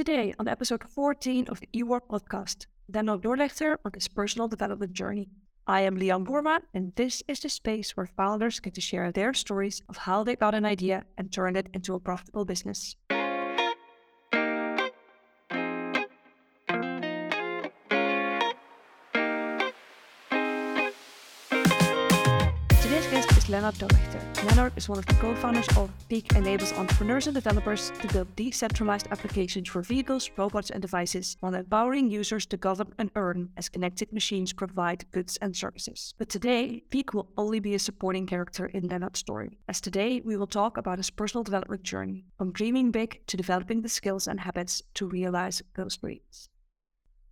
Today, on episode 14 of the eWork podcast, Leonard Dorlöchter on his personal development journey. I am Lian Boerma, and this is the space where founders get to share their stories of how they got an idea and turned it into a profitable business. Leonard Dorlöchter. Leonard is one of the co-founders of peaq enables entrepreneurs and developers to build decentralized applications for vehicles, robots, and devices while empowering users to govern and earn as connected machines provide goods and services. But today, peaq will only be a supporting character in Leonard's story, as today we will talk about his personal development journey, from dreaming big to developing the skills and habits to realize those dreams.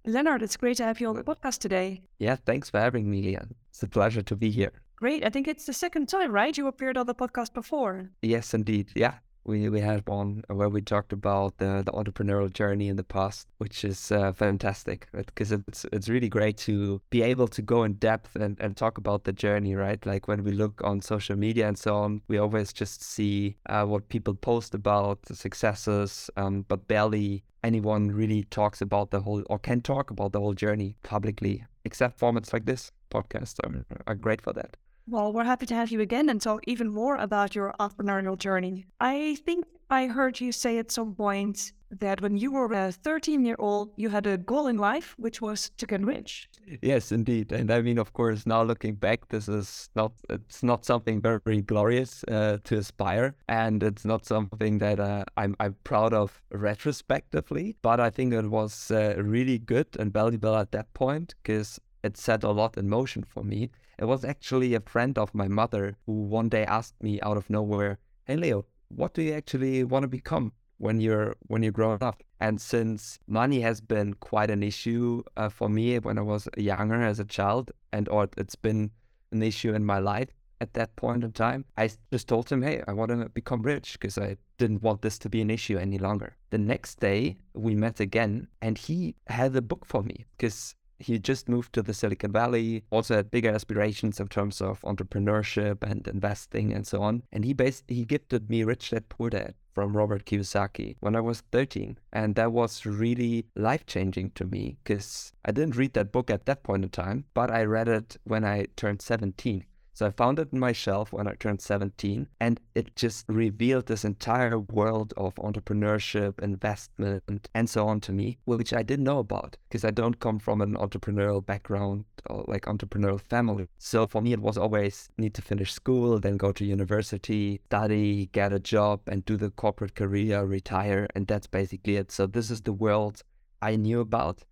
Leonard, it's great to have you on the podcast today. Yeah, thanks for having me. It's a pleasure to be here. Great. I think it's the second time, right? You appeared on the podcast before. Yes, indeed. Yeah. We, we had one where we talked about the, the entrepreneurial journey in the past, which is uh, fantastic because it's it's really great to be able to go in depth and, and talk about the journey, right? Like when we look on social media and so on, we always just see uh, what people post about the successes, um, but barely anyone really talks about the whole or can talk about the whole journey publicly, except formats like this podcast are, are great for that. Well, we're happy to have you again and talk even more about your entrepreneurial journey. I think I heard you say at some point that when you were a 13 year old, you had a goal in life, which was to get rich. Yes, indeed. And I mean, of course, now looking back, this is not, it's not something very, very glorious uh, to aspire. And it's not something that uh, I'm, I'm proud of retrospectively. But I think it was uh, really good and valuable at that point because it set a lot in motion for me. It was actually a friend of my mother who one day asked me out of nowhere, "Hey Leo, what do you actually want to become when you're when you're growing up?" And since money has been quite an issue uh, for me when I was younger as a child, and or it's been an issue in my life at that point in time, I just told him, "Hey, I want to become rich because I didn't want this to be an issue any longer." The next day we met again, and he had a book for me because he just moved to the Silicon Valley, also had bigger aspirations in terms of entrepreneurship and investing and so on. And he basically he gifted me Rich Dad Poor Dad from Robert Kiyosaki when I was 13. And that was really life changing to me because I didn't read that book at that point in time, but I read it when I turned 17. So I found it in my shelf when I turned 17, and it just revealed this entire world of entrepreneurship, investment, and so on to me, which I didn't know about because I don't come from an entrepreneurial background or like entrepreneurial family. So for me, it was always need to finish school, then go to university, study, get a job, and do the corporate career, retire, and that's basically it. So this is the world I knew about.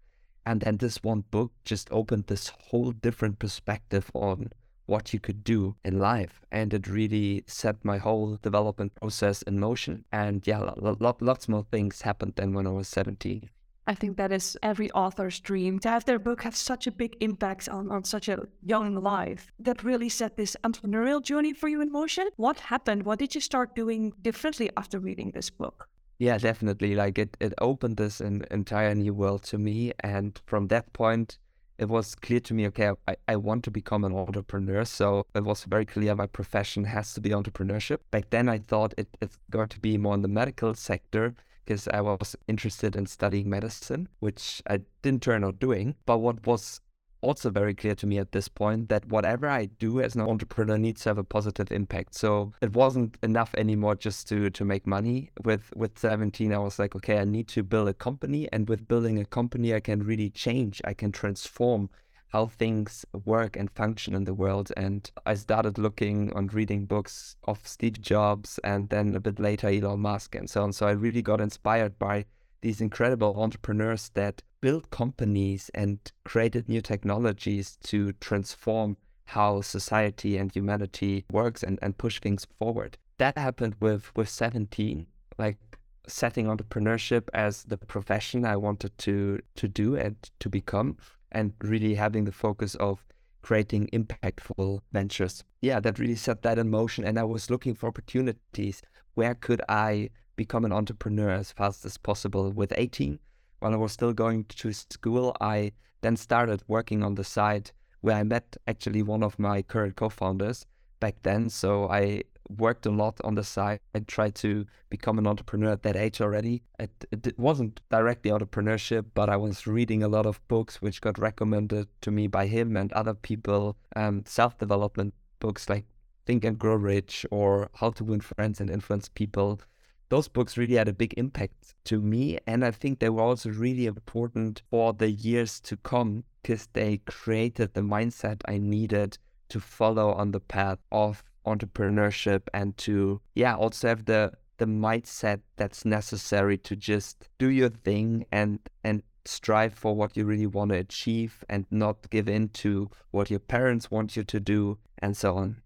And then this one book just opened this whole different perspective on what you could do in life. And it really set my whole development process in motion. And yeah, lots more things happened than when I was 17. I think that is every author's dream to have their book have such a big impact on, on such a young life that really set this entrepreneurial journey for you in motion. What happened? What did you start doing differently after reading this book? Yeah, definitely. Like it, it opened this an entire new world to me. And from that point, it was clear to me, okay, I, I want to become an entrepreneur. So it was very clear my profession has to be entrepreneurship. Back then, I thought it, it's going to be more in the medical sector because I was interested in studying medicine, which I didn't turn out doing. But what was also very clear to me at this point that whatever I do as an entrepreneur needs to have a positive impact. So it wasn't enough anymore just to to make money. With with 17, I was like, okay, I need to build a company, and with building a company, I can really change. I can transform how things work and function in the world. And I started looking and reading books of Steve Jobs and then a bit later Elon Musk and so on. So I really got inspired by these incredible entrepreneurs that built companies and created new technologies to transform how society and humanity works and, and push things forward. That happened with, with 17, like setting entrepreneurship as the profession I wanted to to do and to become, and really having the focus of creating impactful ventures. Yeah, that really set that in motion. And I was looking for opportunities. Where could I become an entrepreneur as fast as possible. With 18, while I was still going to school, I then started working on the side where I met actually one of my current co founders back then. So I worked a lot on the side. I tried to become an entrepreneur at that age already. It, it wasn't directly entrepreneurship, but I was reading a lot of books which got recommended to me by him and other people, um, self development books like Think and Grow Rich or How to Win Friends and Influence People. Those books really had a big impact to me. And I think they were also really important for the years to come because they created the mindset I needed to follow on the path of entrepreneurship and to, yeah, also have the the mindset that's necessary to just do your thing and and strive for what you really want to achieve and not give in to what your parents want you to do and so on.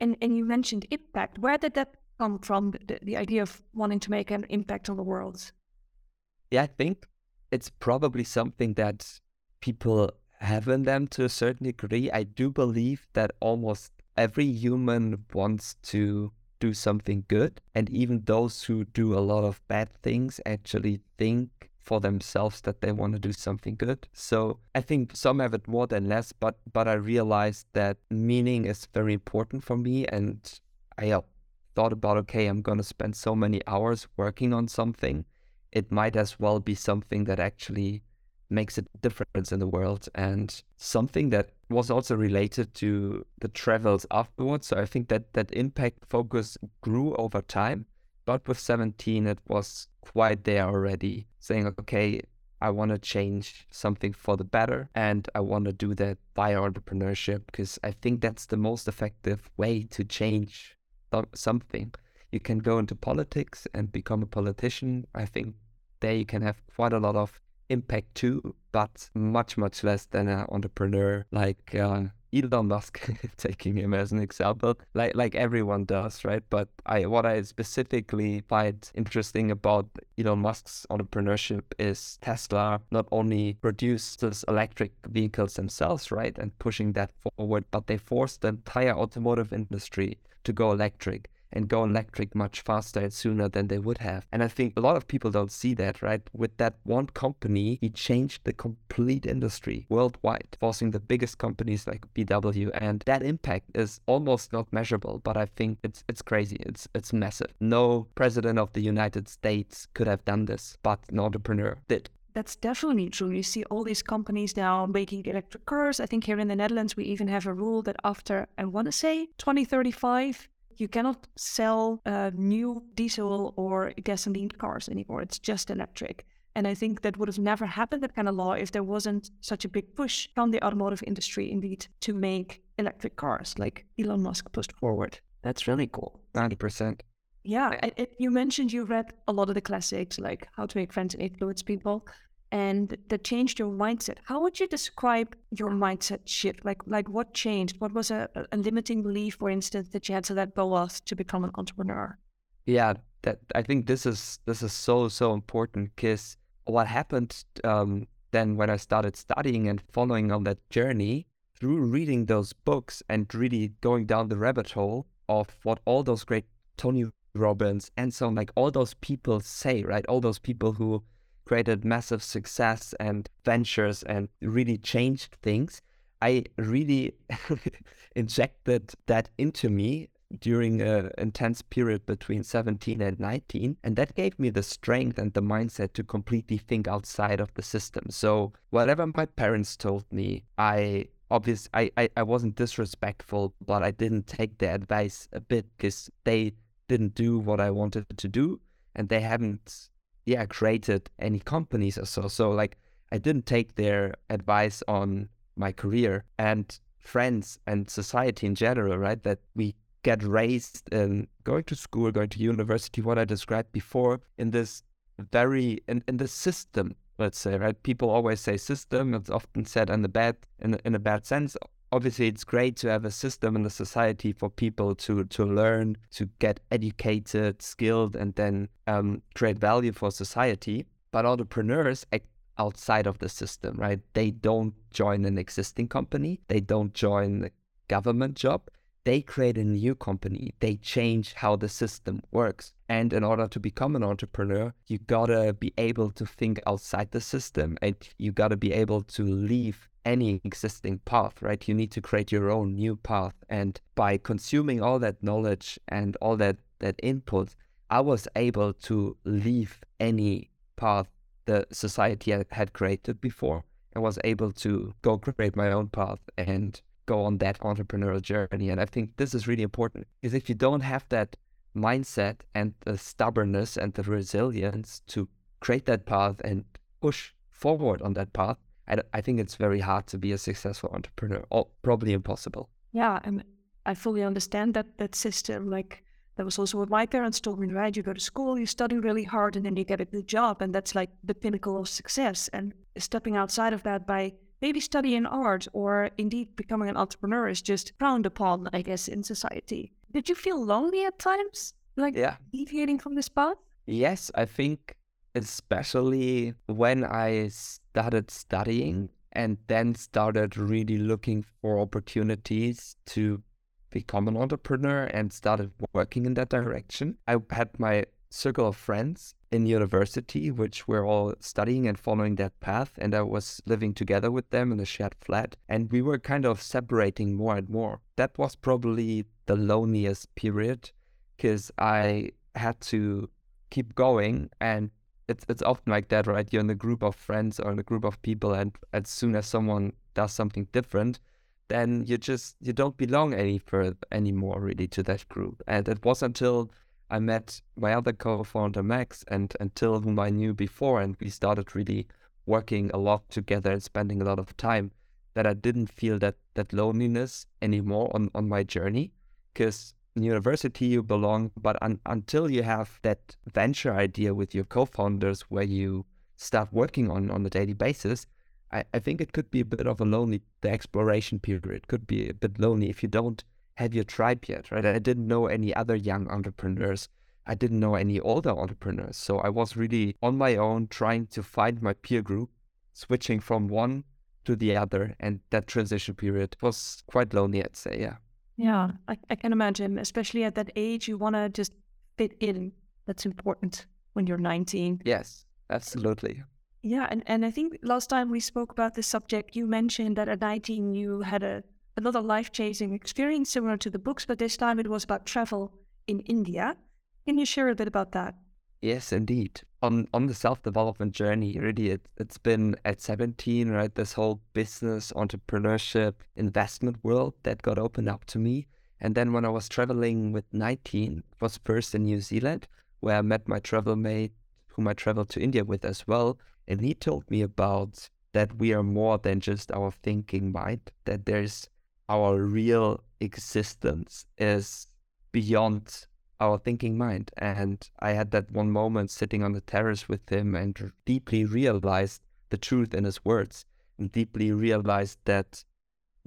And and you mentioned impact. Where did that come from? The, the idea of wanting to make an impact on the world. Yeah, I think it's probably something that people have in them to a certain degree. I do believe that almost every human wants to do something good. And even those who do a lot of bad things actually think for themselves that they want to do something good. So I think some have it more than less, but but I realized that meaning is very important for me, and I thought about okay, I'm gonna spend so many hours working on something. It might as well be something that actually makes a difference in the world and something that was also related to the travels afterwards. So I think that that impact focus grew over time but with 17, it was quite there already, saying, okay, I want to change something for the better. And I want to do that via entrepreneurship because I think that's the most effective way to change something. You can go into politics and become a politician. I think there you can have quite a lot of impact too, but much, much less than an entrepreneur like uh, Elon Musk, taking him as an example, like like everyone does, right? But I what I specifically find interesting about Elon Musk's entrepreneurship is Tesla not only produces electric vehicles themselves, right, and pushing that forward, but they forced the entire automotive industry to go electric and go electric much faster and sooner than they would have. And I think a lot of people don't see that, right? With that one company, he changed the complete industry worldwide, forcing the biggest companies like VW. And that impact is almost not measurable, but I think it's it's crazy. It's it's massive. No president of the United States could have done this, but an entrepreneur did. That's definitely true. You see all these companies now making electric cars. I think here in the Netherlands, we even have a rule that after, I want to say 2035, you cannot sell uh, new diesel or gasoline cars anymore. It's just electric. And I think that would have never happened, that kind of law, if there wasn't such a big push from the automotive industry, indeed, to make electric cars like Elon Musk pushed forward. That's really cool. 90%. Yeah. It, you mentioned you read a lot of the classics, like How to Make Friends and Influence People and that changed your mindset. How would you describe your mindset shift? Like, like what changed? What was a, a limiting belief, for instance, that you had to let go of to become an entrepreneur? Yeah, that I think this is this is so so important because what happened um, then when I started studying and following on that journey through reading those books and really going down the rabbit hole of what all those great Tony Robbins and so on, like all those people say, right? All those people who created massive success and ventures and really changed things, I really injected that into me during an intense period between 17 and 19 and that gave me the strength and the mindset to completely think outside of the system. So whatever my parents told me i obviously I, I, I wasn't disrespectful but i didn't take their advice a bit because they didn't do what i wanted to do and they haven't yeah created any companies or so. So like i didn't take their advice on my career and friends and society in general right that we get raised in going to school going to university what i described before in this very in, in the system let's say right? People always say system it's often said in the bad in, in a bad sense obviously it's great to have a system in the society for people to to learn to get educated skilled and then um, create value for society. But entrepreneurs act outside of the system right? They don't join an existing company. They don't join a government job. They create a new company. They change how the system works. And in order to become an entrepreneur you gotta be able to think outside the system and you gotta be able to leave any existing path, right? You need to create your own new path. And by consuming all that knowledge and all that, that input, I was able to leave any path the society had created before and was able to go create my own path and go on that entrepreneurial journey. And I think this is really important because if you don't have that mindset and the stubbornness and the resilience to create that path and push forward on that path, I, I think it's very hard to be a successful entrepreneur, or probably impossible. Yeah, and I fully understand that that system. Like that was also what my parents told me. Right, you go to school, you study really hard, and then you get a good job, and that's like the pinnacle of success. And stepping outside of that by maybe studying art or indeed becoming an entrepreneur is just frowned upon, I guess, in society. Did you feel lonely at times, like yeah. deviating from this path? Yes, I think especially when I started studying and then started really looking for opportunities to become an entrepreneur and started working in that direction. I had my circle of friends in university, which were all studying and following that path. And I was living together with them in a shared flat. And we were kind of separating more and more. That was probably the loneliest period because I had to keep going and it's it's often like that, right? You're in a group of friends or in a group of people, and as soon as someone does something different, then you just you don't belong any further anymore really to that group. And it was until I met my other co-founder Max, and until whom I knew before, and we started really working a lot together and spending a lot of time, that I didn't feel that that loneliness anymore on on my journey, because university you belong, but un- until you have that venture idea with your co-founders where you start working on on a daily basis, I, I think it could be a bit of a lonely the exploration period could be a bit lonely if you don't have your tribe yet, right? I didn't know any other young entrepreneurs. I didn't know any older entrepreneurs. So I was really on my own trying to find my peer group, switching from one to the other. And that transition period was quite lonely, I'd say. Yeah. Yeah, I, I can imagine, especially at that age, you want to just fit in. That's important when you're 19. Yes, absolutely. Yeah, and, and I think last time we spoke about this subject, you mentioned that at 19 you had a another life changing experience similar to the books, but this time it was about travel in India. Can you share a bit about that? Yes, indeed. On on the self development journey, really, it, it's been at 17, right? This whole business, entrepreneurship, investment world that got opened up to me. And then when I was traveling with 19, it was first in New Zealand, where I met my travel mate, whom I traveled to India with as well. And he told me about that we are more than just our thinking mind, that there's our real existence is beyond our thinking mind. And I had that one moment sitting on the terrace with him and deeply realized the truth in his words and deeply realized that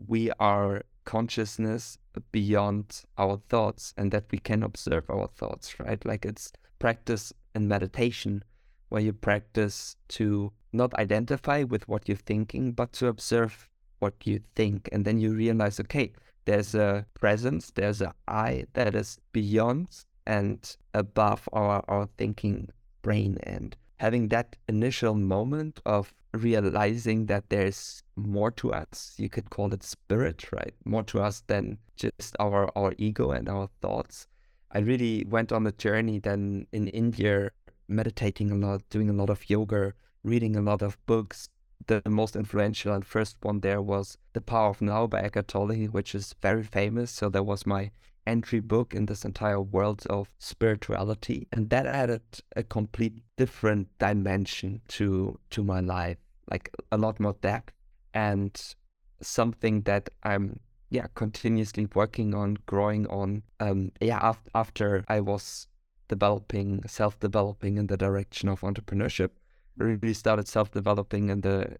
we are consciousness beyond our thoughts and that we can observe our thoughts, right? Like it's practice and meditation where you practice to not identify with what you're thinking, but to observe what you think. And then you realize, okay, there's a presence, there's a I that is beyond and above our, our thinking brain. And having that initial moment of realizing that there's more to us, you could call it spirit, right? More to us than just our, our ego and our thoughts. I really went on a journey then in India, meditating a lot, doing a lot of yoga, reading a lot of books, the most influential and first one there was The Power of Now by Eckhart Tolle, which is very famous. So that was my entry book in this entire world of spirituality. And that added a complete different dimension to to my life, like a lot more depth and something that I'm yeah continuously working on, growing on. Um, yeah, after, after I was developing, self developing in the direction of entrepreneurship really started self developing in the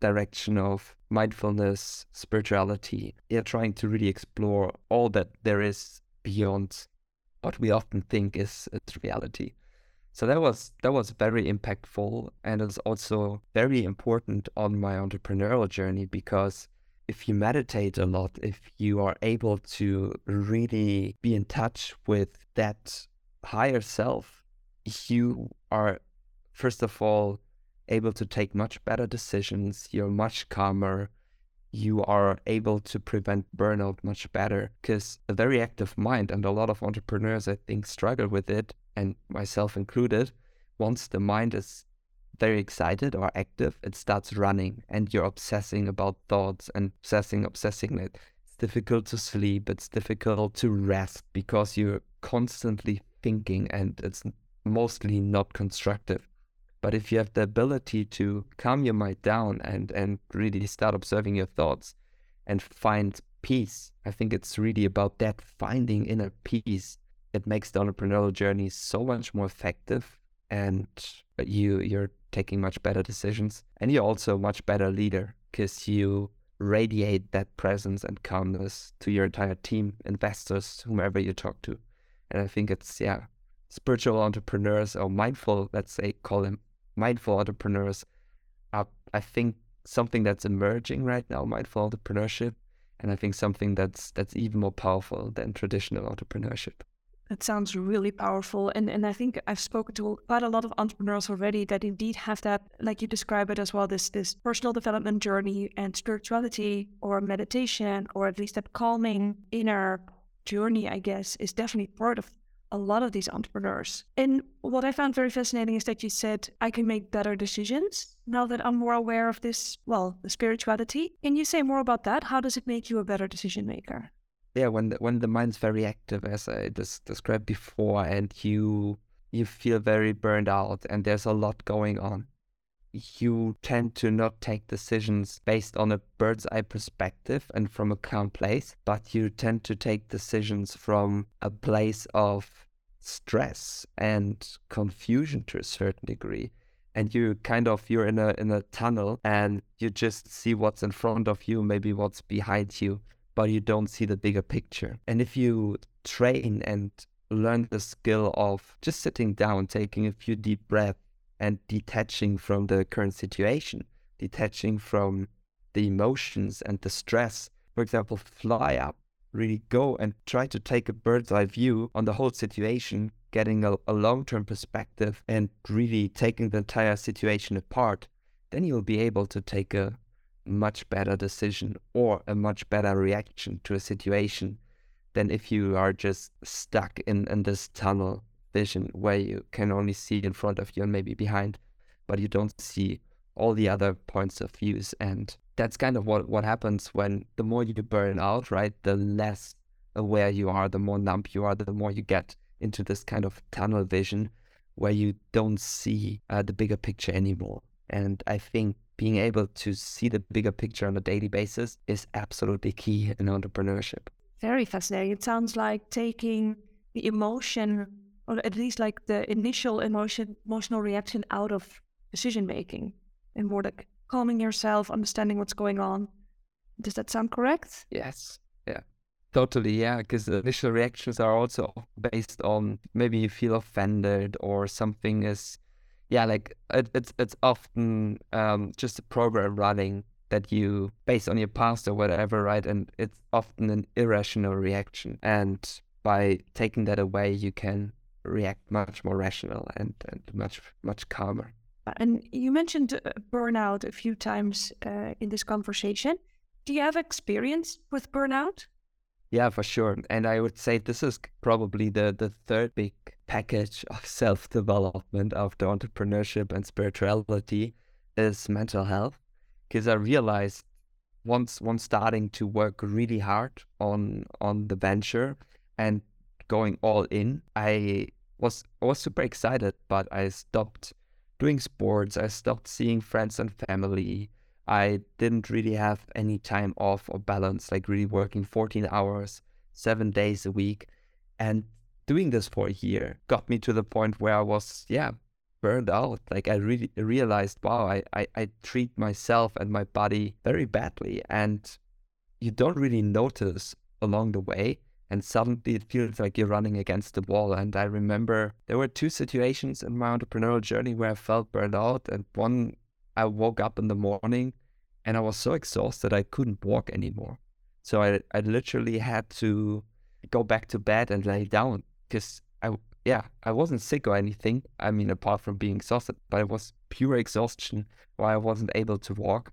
direction of mindfulness, spirituality. Yeah, trying to really explore all that there is beyond what we often think is its reality. So that was that was very impactful and it's also very important on my entrepreneurial journey because if you meditate a lot, if you are able to really be in touch with that higher self, you are first of all, able to take much better decisions. You're much calmer. you are able to prevent burnout much better because a very active mind and a lot of entrepreneurs i think struggle with it and myself included once the mind is very excited or active it starts running and you're obsessing about thoughts and obsessing obsessing it it's difficult to sleep it's difficult to rest because you're constantly thinking and it's mostly not constructive but if you have the ability to calm your mind down and, and really start observing your thoughts and find peace, I think it's really about that finding inner peace. It makes the entrepreneurial journey so much more effective and you you're taking much better decisions and you're also a much better leader because you radiate that presence and calmness to your entire team, investors, whomever you talk to. And I think it's yeah, spiritual entrepreneurs or mindful, let's say, call them mindful entrepreneurs are, I think, something that's emerging right now, mindful entrepreneurship. And I think something that's that's even more powerful than traditional entrepreneurship. That sounds really powerful. And and I think I've spoken to quite a lot of entrepreneurs already that indeed have that, like you describe it as well, this this personal development journey and spirituality or meditation or at least that calming inner journey, I guess, is definitely part of a lot of these entrepreneurs. And what I found very fascinating is that you said, I can make better decisions now that I'm more aware of this, well, the spirituality. Can you say more about that? How does it make you a better decision maker? Yeah, when the, when the mind's very active, as I just described before, and you you feel very burned out, and there's a lot going on, you tend to not take decisions based on a bird's eye perspective and from a calm place, but you tend to take decisions from a place of stress and confusion to a certain degree and you kind of you're in a in a tunnel and you just see what's in front of you maybe what's behind you but you don't see the bigger picture. And if you train and learn the skill of just sitting down taking a few deep breaths and detaching from the current situation detaching from the emotions and the stress for example fly up really go and try to take a bird's eye view on the whole situation, getting a, a long term perspective and really taking the entire situation apart, then you'll be able to take a much better decision or a much better reaction to a situation than if you are just stuck in, in this tunnel vision where you can only see in front of you and maybe behind, but you don't see all the other points of views and that's kind of what, what happens when the more you burn out, right? The less aware you are, the more numb you are, the more you get into this kind of tunnel vision where you don't see uh, the bigger picture anymore. And I think being able to see the bigger picture on a daily basis is absolutely key in entrepreneurship. Very fascinating. It sounds like taking the emotion, or at least like the initial emotion, emotional reaction out of decision making and more like calming yourself, understanding what's going on. Does that sound correct? Yes. Yeah. Totally, yeah, because the initial reactions are also based on maybe you feel offended or something is, yeah, like it, it's it's often um, just a program running that you based on your past or whatever, right? And it's often an irrational reaction, and by taking that away, you can react much more rational and, and much much calmer. And you mentioned uh, burnout a few times uh, in this conversation. Do you have experience with burnout? Yeah, for sure. And I would say this is probably the, the third big package of self development after entrepreneurship and spirituality is mental health. Because I realized once once starting to work really hard on on the venture and going all in, I was I was super excited, but I stopped doing sports. I stopped seeing friends and family. I didn't really have any time off or balance, like really working 14 hours, seven days a week. And doing this for a year got me to the point where I was, yeah, burned out. Like I really realized, wow, I, I, I treat myself and my body very badly. And you don't really notice along the way and suddenly it feels like you're running against the wall. And I remember there were two situations in my entrepreneurial journey where I felt burned out. And one, I woke up in the morning and I was so exhausted I couldn't walk anymore. So I, I literally had to go back to bed and lay down because I, yeah, I wasn't sick or anything. I mean, apart from being exhausted, but it was pure exhaustion why I wasn't able to walk.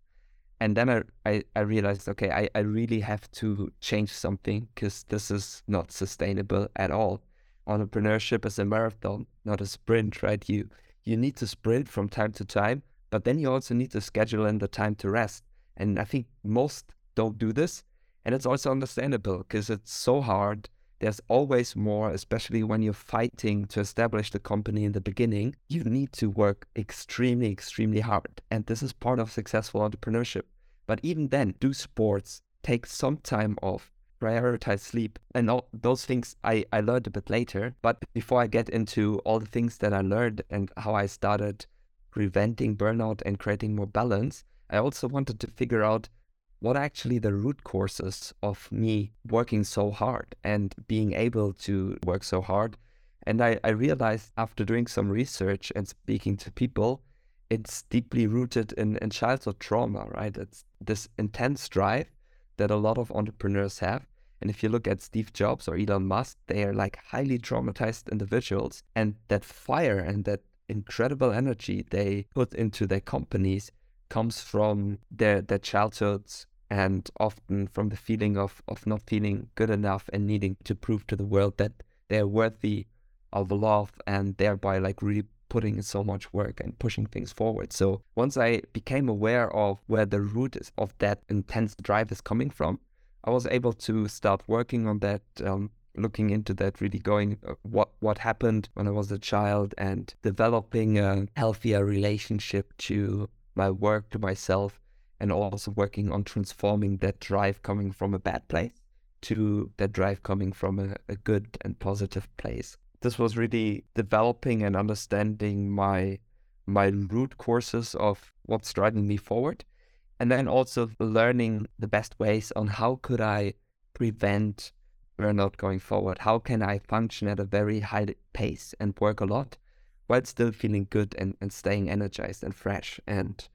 And then I, I, I realized, okay, I, I really have to change something because this is not sustainable at all. Entrepreneurship is a marathon, not a sprint, right? You you need to sprint from time to time, but then you also need to schedule in the time to rest. And I think most don't do this. And it's also understandable because it's so hard there's always more, especially when you're fighting to establish the company in the beginning. You need to work extremely, extremely hard. And this is part of successful entrepreneurship. But even then, do sports, take some time off, prioritize sleep, and all those things I, I learned a bit later. But before I get into all the things that I learned and how I started preventing burnout and creating more balance, I also wanted to figure out what actually the root causes of me working so hard and being able to work so hard. And I, I realized after doing some research and speaking to people, it's deeply rooted in, in childhood trauma, right? It's this intense drive that a lot of entrepreneurs have. And if you look at Steve Jobs or Elon Musk, they are like highly traumatized individuals. And that fire and that incredible energy they put into their companies comes from their, their childhoods and often from the feeling of, of not feeling good enough and needing to prove to the world that they're worthy of love and thereby like really putting in so much work and pushing things forward. So once I became aware of where the root of that intense drive is coming from, I was able to start working on that, um, looking into that, really going uh, what what happened when I was a child and developing a healthier relationship to my work, to myself, and also working on transforming that drive coming from a bad place to that drive coming from a, a good and positive place. This was really developing and understanding my my root courses of what's driving me forward and then also learning the best ways on how could I prevent burnout going forward? How can I function at a very high pace and work a lot while still feeling good and, and staying energized and fresh and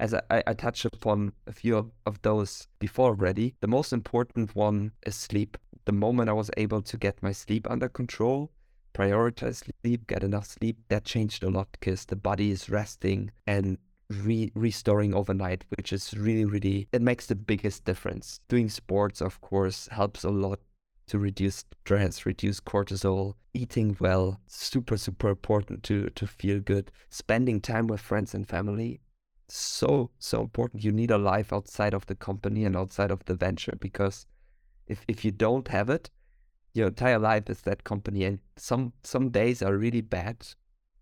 as I, I touched upon a few of, those before already, the most important one is sleep. The moment I was able to get my sleep under control, prioritize sleep, get enough sleep, that changed a lot because the body is resting and re- restoring overnight, which is really, really, it makes the biggest difference. Doing sports, of course, helps a lot to reduce stress, reduce cortisol, eating well, super, super important to, to feel good. Spending time with friends and family, so so important. You need a life outside of the company and outside of the venture because if if you don't have it your entire life is that company and some some days are really bad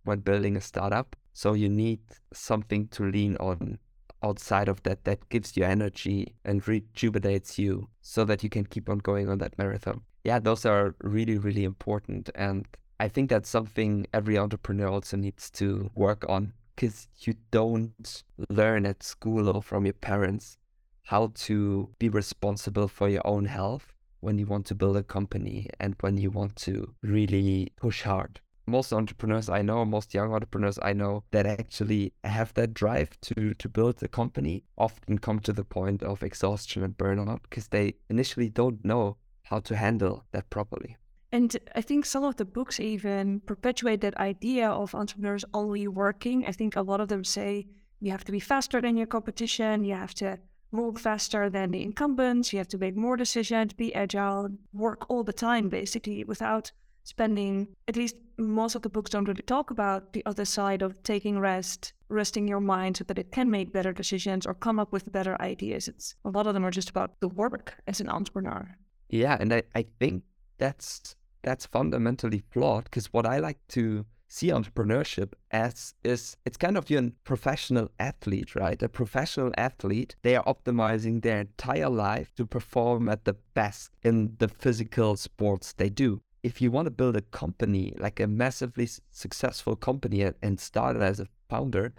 when building a startup. So you need something to lean on outside of that that gives you energy and rejuvenates you so that you can keep on going on that marathon. Yeah those are really really important. And i think that's something every entrepreneur also needs to work on because you don't learn at school or from your parents how to be responsible for your own health when you want to build a company and when you want to really push hard. Most entrepreneurs I know, most young entrepreneurs I know that actually have that drive to, to build a company often come to the point of exhaustion and burnout because they initially don't know how to handle that properly. And I think some of the books even perpetuate that idea of entrepreneurs only working. I think a lot of them say you have to be faster than your competition, you have to move faster than the incumbents, you have to make more decisions, be agile, work all the time basically without spending at least most of the books don't really talk about the other side of taking rest, resting your mind so that it can make better decisions or come up with better ideas. It's a lot of them are just about the work as an entrepreneur. Yeah, and I, I think that's that's fundamentally flawed because what I like to see entrepreneurship as is it's kind of your professional athlete, right? A professional athlete, they are optimizing their entire life to perform at the best in the physical sports they do. If you want to build a company, like a massively successful company and start it as a founder,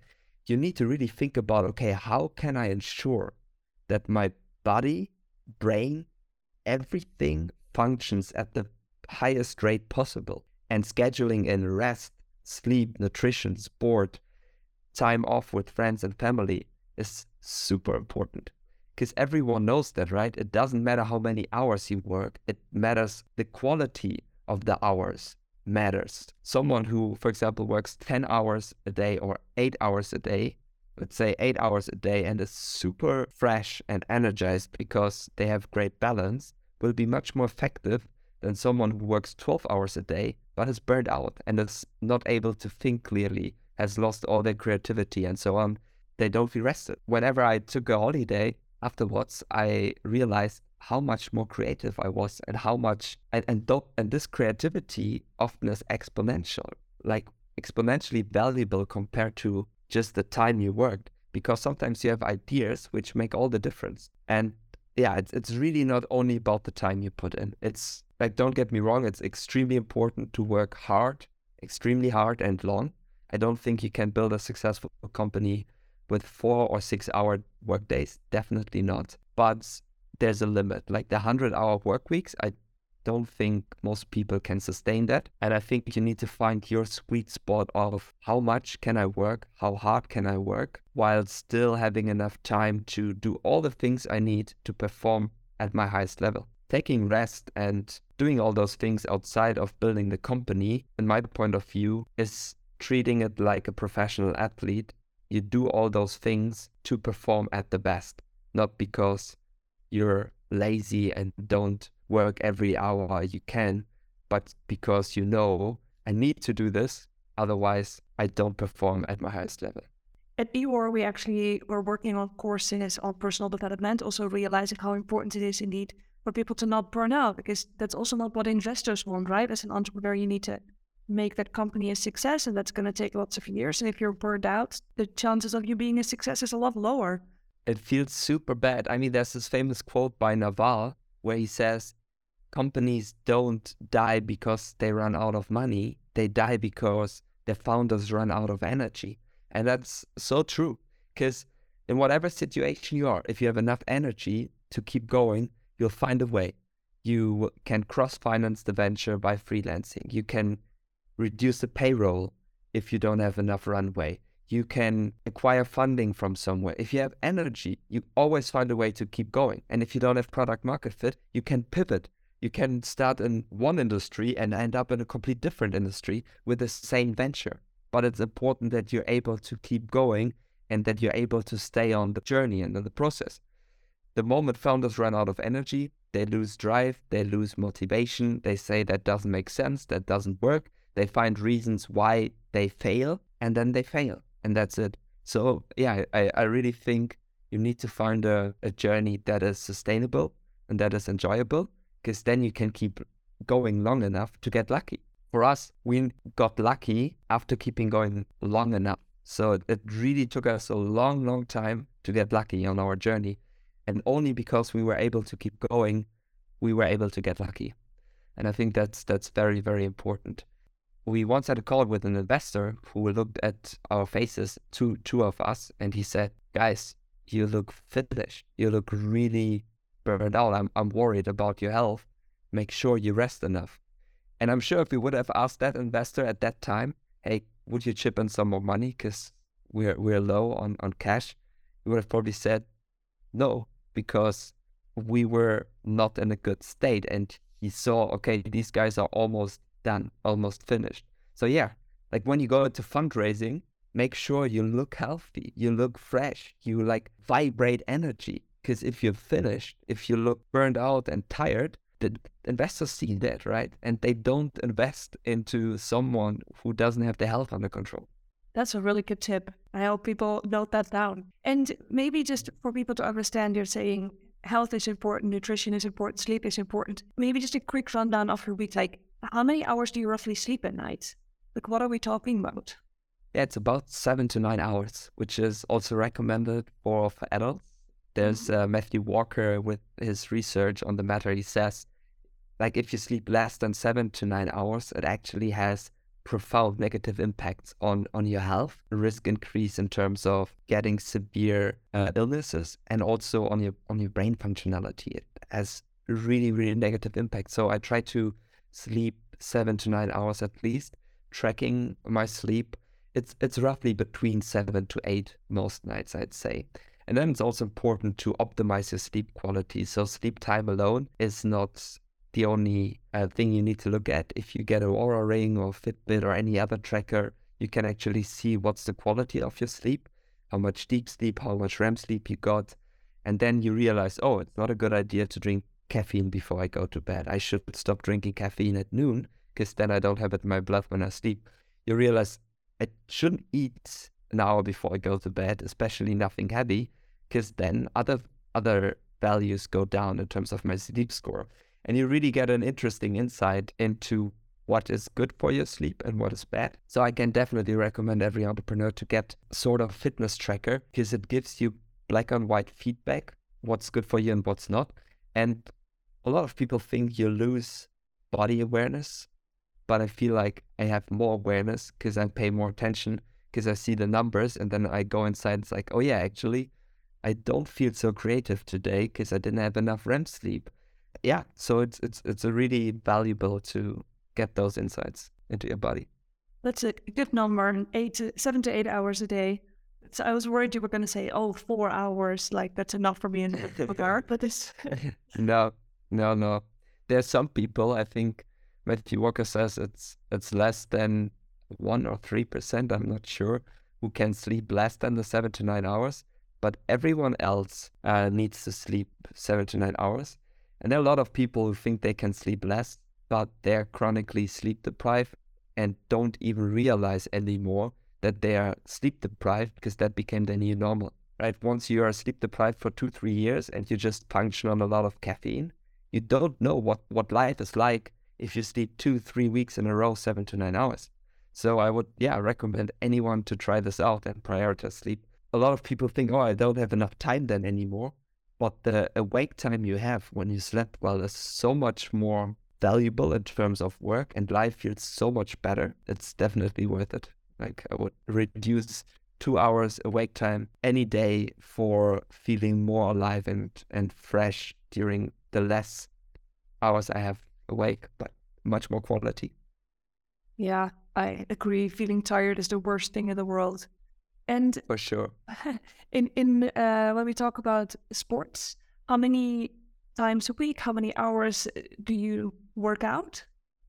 you need to really think about okay, how can I ensure that my body, brain, everything functions at the highest rate possible. And scheduling in rest, sleep, nutrition, sport, time off with friends and family is super important. Because everyone knows that, right? It doesn't matter how many hours you work, it matters the quality of the hours matters. Someone who, for example, works 10 hours a day or 8 hours a day let's say eight hours a day and is super fresh and energized because they have great balance will be much more effective than someone who works 12 hours a day but is burned out and is not able to think clearly, has lost all their creativity and so on. They don't feel rested. Whenever I took a holiday afterwards, I realized how much more creative I was and how much and and, and this creativity often is exponential, like exponentially valuable compared to just the time you worked because sometimes you have ideas which make all the difference. And yeah, it's it's really not only about the time you put in. It's like don't get me wrong, it's extremely important to work hard, extremely hard and long. I don't think you can build a successful company with four or six hour work days. Definitely not. But there's a limit. Like the hundred hour work weeks, I don't think most people can sustain that. And I think you need to find your sweet spot of how much can I work, how hard can I work, while still having enough time to do all the things I need to perform at my highest level. Taking rest and doing all those things outside of building the company, in my point of view, is treating it like a professional athlete. You do all those things to perform at the best, not because you're lazy and don't work every hour you can, but because you know I need to do this, otherwise I don't perform at my highest level. At EOR, we actually were working on courses on personal development, also realizing how important it is indeed for people to not burn out, because that's also not what investors want, right? As an entrepreneur, you need to make that company a success, and that's going to take lots of years. And if you're burned out, the chances of you being a success is a lot lower. It feels super bad. I mean, there's this famous quote by Naval where he says, companies don't die because they run out of money. They die because their founders run out of energy. And that's so true. Because in whatever situation you are, if you have enough energy to keep going, you'll find a way. You can cross finance the venture by freelancing. You can reduce the payroll if you don't have enough runway. You can acquire funding from somewhere. If you have energy, you always find a way to keep going. And if you don't have product market fit, you can pivot you can start in one industry and end up in a complete different industry with the same venture. But it's important that you're able to keep going and that you're able to stay on the journey and in the process. The moment founders run out of energy, they lose drive, they lose motivation, they say that doesn't make sense, that doesn't work. They find reasons why they fail, and then they fail. And that's it. So, yeah, I, I really think you need to find a, a journey that is sustainable and that is enjoyable because then you can keep going long enough to get lucky. For us, we got lucky after keeping going long enough. So it really took us a long, long time to get lucky on our journey. And only because we were able to keep going, we were able to get lucky. And I think that's that's very, very important. We once had a call with an investor who looked at our faces, two two of us, and he said, Guys, you look finished. You look really burned out. I'm, I'm worried about your health. Make sure you rest enough. And I'm sure if we would have asked that investor at that time, hey, would you chip in some more money because we're we're low on, on cash? He would have probably said no because we were not in a good state and he saw okay these guys are almost done almost finished so yeah like when you go into fundraising make sure you look healthy you look fresh you like vibrate energy because if you're finished, if you look burned out and tired, the investors see that, right? And they don't invest into someone who doesn't have the health under control. That's a really good tip. I hope people note that down. And maybe just for people to understand, you're saying health is important, nutrition is important, sleep is important. Maybe just a quick rundown of your week. Like, how many hours do you roughly sleep at night? Like, what are we talking about? Yeah, it's about seven to nine hours, which is also recommended for, for adults. There's uh, Matthew Walker with his research on the matter. He says, like, if you sleep less than seven to nine hours, it actually has profound negative impacts on on your health, risk increase in terms of getting severe uh, illnesses, and also on your on your brain functionality. It has really really negative impact. So I try to sleep seven to nine hours at least. Tracking my sleep, it's it's roughly between seven to eight most nights, I'd say. And then it's also important to optimize your sleep quality. So sleep time alone is not the only uh, thing you need to look at. If you get a Oura Ring or Fitbit or any other tracker, you can actually see what's the quality of your sleep. how much deep sleep, how much REM sleep you got. And then you realize, oh, it's not a good idea to drink caffeine before I go to bed. I should stop drinking caffeine at noon because then I don't have it in my blood when I sleep. You realize I shouldn't eat an hour before I go to bed, especially nothing heavy, because then other other values go down in terms of my sleep score. And you really get an interesting insight into what is good for your sleep and what is bad. So I can definitely recommend every entrepreneur to get sort of fitness tracker because it gives you black and white feedback, what's good for you and what's not. And a lot of people think you lose body awareness, but I feel like I have more awareness because I pay more attention because I see the numbers and then I go inside. It's like, oh yeah, actually, I don't feel so creative today because I didn't have enough REM sleep. Yeah, so it's it's it's a really valuable to get those insights into your body. That's a good number, eight to seven to eight hours a day. So I was worried you were going to say, oh, four hours, like that's enough for me in the regard." But it's no, no, no. There's some people. I think Matthew Walker says it's it's less than one or three percent. I'm not sure who can sleep less than the seven to nine hours, but everyone else uh, needs to sleep seven to nine hours. And there are a lot of people who think they can sleep less, but they're chronically sleep deprived and don't even realize anymore that they are sleep deprived because that became the new normal. Right? Once you are sleep deprived for two, three years and you just function on a lot of caffeine, you don't know what, what life is like if you sleep two, three weeks in a row, seven to nine hours. So I would, yeah, recommend anyone to try this out and prioritize sleep. A lot of people think, oh, I don't have enough time then anymore. But the awake time you have when you slept well is so much more valuable in terms of work and life feels so much better. It's definitely worth it. Like I would reduce two hours awake time any day for feeling more alive and, and fresh during the less hours I have awake, but much more quality. Yeah, I agree. Feeling tired is the worst thing in the world. And for sure, in in uh, when we talk about sports, how many times a week, how many hours uh, do you work out?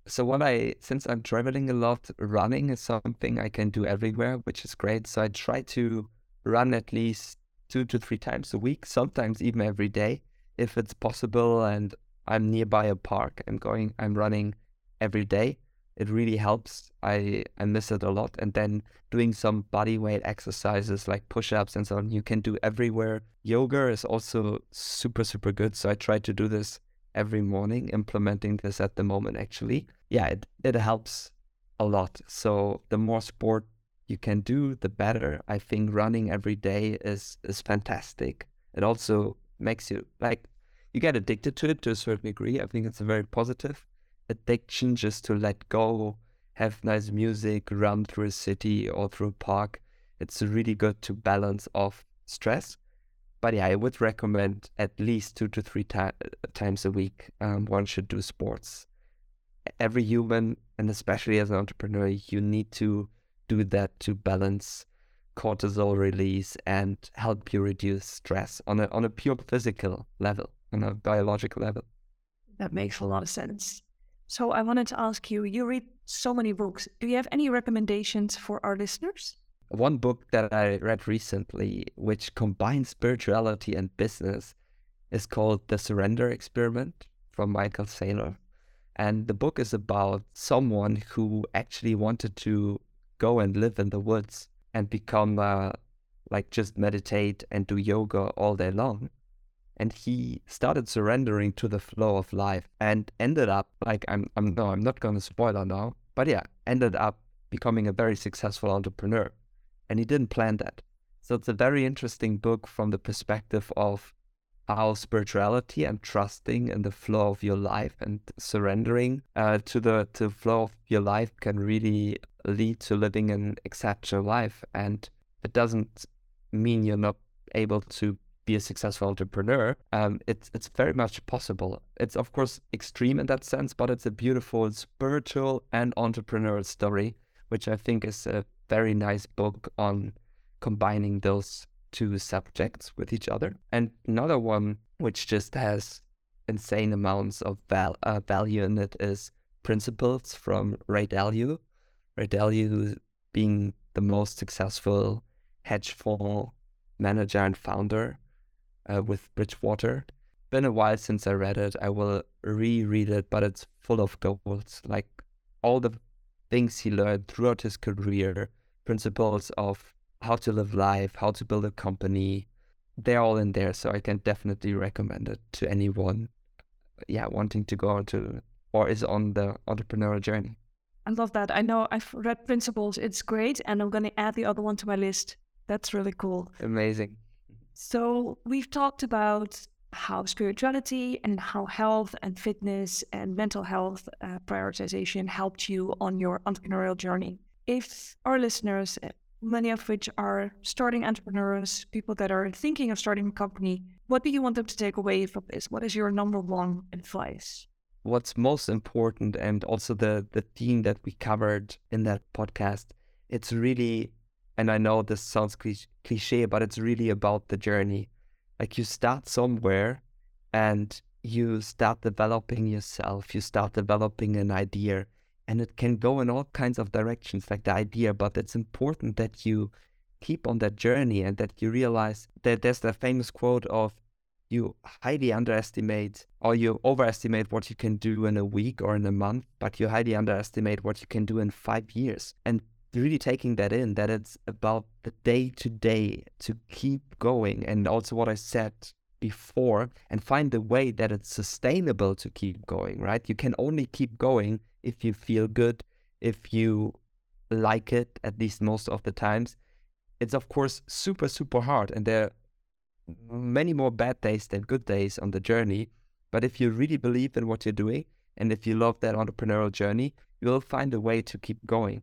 So what I since I'm traveling a lot, running is something I can do everywhere, which is great. So I try to run at least two to three times a week, sometimes even every day if it's possible and I'm nearby a park. I'm going I'm running every day it really helps. I, I miss it a lot. And then doing some body weight exercises like push ups and so on, you can do everywhere. Yoga is also super, super good. So I try to do this every morning, implementing this at the moment actually. Yeah, it, it helps a lot. So the more sport you can do, the better. I think running every day is is fantastic. It also makes you like you get addicted to it to a certain degree. I think it's a very positive addiction just to let go, have nice music, run through a city or through a park. It's really good to balance off stress. But yeah, I would recommend at least two to three ta- times a week. Um, one should do sports. Every human, and especially as an entrepreneur, you need to do that to balance cortisol release and help you reduce stress on a on a pure physical level, on a biological level. That makes a lot of sense. So I wanted to ask you, you read so many books. Do you have any recommendations for our listeners? One book that I read recently, which combines spirituality and business, is called The Surrender Experiment from Michael Saylor. And the book is about someone who actually wanted to go and live in the woods and become uh, like just meditate and do yoga all day long and he started surrendering to the flow of life and ended up like I'm I'm no I'm not gonna spoil it now, but yeah, ended up becoming a very successful entrepreneur. And he didn't plan that. So it's a very interesting book from the perspective of how spirituality and trusting in the flow of your life and surrendering uh, to the to flow of your life can really lead to living an exceptional life. And it doesn't mean you're not able to be a successful entrepreneur, um, it's it's very much possible. It's of course extreme in that sense, but it's a beautiful spiritual and entrepreneurial story, which I think is a very nice book on combining those two subjects with each other. And another one which just has insane amounts of val- uh, value in it is Principles from Ray Dalio. Ray Dalio being the most successful hedge fund manager and founder uh, with Bridgewater. Been a while since I read it. I will reread it, but it's full of gold. Like all the things he learned throughout his career, principles of how to live life, how to build a company, they're all in there. So I can definitely recommend it to anyone, yeah, wanting to go into or is on the entrepreneurial journey. I love that. I know I've read Principles. It's great. And I'm going to add the other one to my list. That's really cool. Amazing. So we've talked about how spirituality and how health and fitness and mental health uh, prioritization helped you on your entrepreneurial journey. If our listeners, uh, many of which are starting entrepreneurs, people that are thinking of starting a company, what do you want them to take away from this? What is your number one advice? what's most important and also the the theme that we covered in that podcast it's really and i know this sounds cliche but it's really about the journey like you start somewhere and you start developing yourself you start developing an idea and it can go in all kinds of directions like the idea but it's important that you keep on that journey and that you realize that there's the famous quote of you highly underestimate or you overestimate what you can do in a week or in a month, but you highly underestimate what you can do in five years. And really taking that in, that it's about the day to day to keep going. And also what I said before, and find the way that it's sustainable to keep going, right? You can only keep going if you feel good, if you like it, at least most of the times. It's of course super, super hard. And there are many more bad days than good days on the journey. But if you really believe in what you're doing and if you love that entrepreneurial journey, you'll find a way to keep going.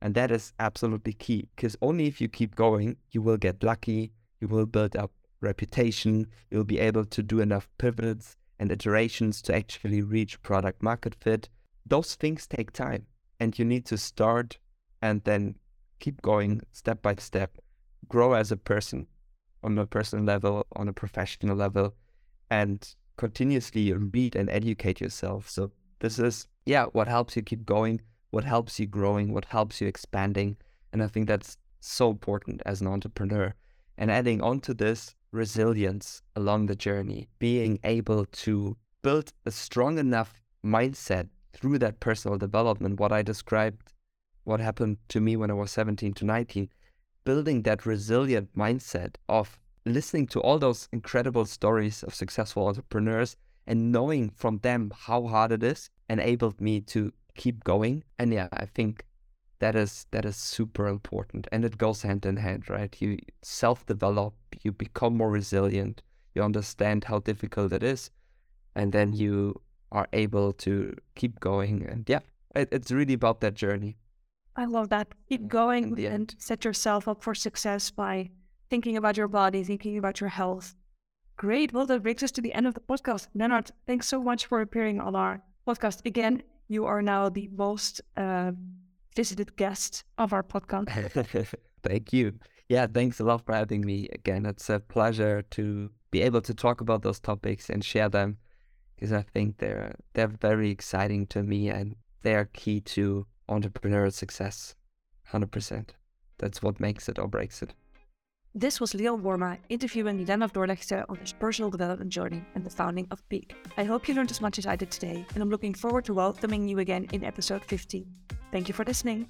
And that is absolutely key because only if you keep going, you will get lucky, you will build up reputation, you'll be able to do enough pivots and iterations to actually reach product market fit. Those things take time and you need to start and then keep going step by step, grow as a person on a personal level, on a professional level, and continuously read and educate yourself. So this is yeah, what helps you keep going, what helps you growing, what helps you expanding. And I think that's so important as an entrepreneur. And adding on to this, resilience along the journey, being able to build a strong enough mindset through that personal development, what I described, what happened to me when I was 17 to 19, building that resilient mindset of listening to all those incredible stories of successful entrepreneurs and knowing from them how hard it is enabled me to keep going. And yeah, I think that is that is super important and it goes hand in hand, right? You self-develop, you become more resilient, you understand how difficult it is, and then you are able to keep going. And yeah, it, it's really about that journey. I love that. Keep going and set yourself up for success by thinking about your body, thinking about your health. Great. Well, that brings us to the end of the podcast. Leonard, thanks so much for appearing on our podcast. Again, you are now the most uh, visited guest of our podcast. Thank you. Yeah, thanks a lot for having me again. It's a pleasure to be able to talk about those topics and share them because I think they're they're very exciting to me and they are key to entrepreneurial success. 100%. That's what makes it or breaks it. This was Lian Boerma interviewing Leonard Dorlöchter on his personal development journey and the founding of peaq. I hope you learned as much as I did today, and I'm looking forward to welcoming you again in episode 15. Thank you for listening.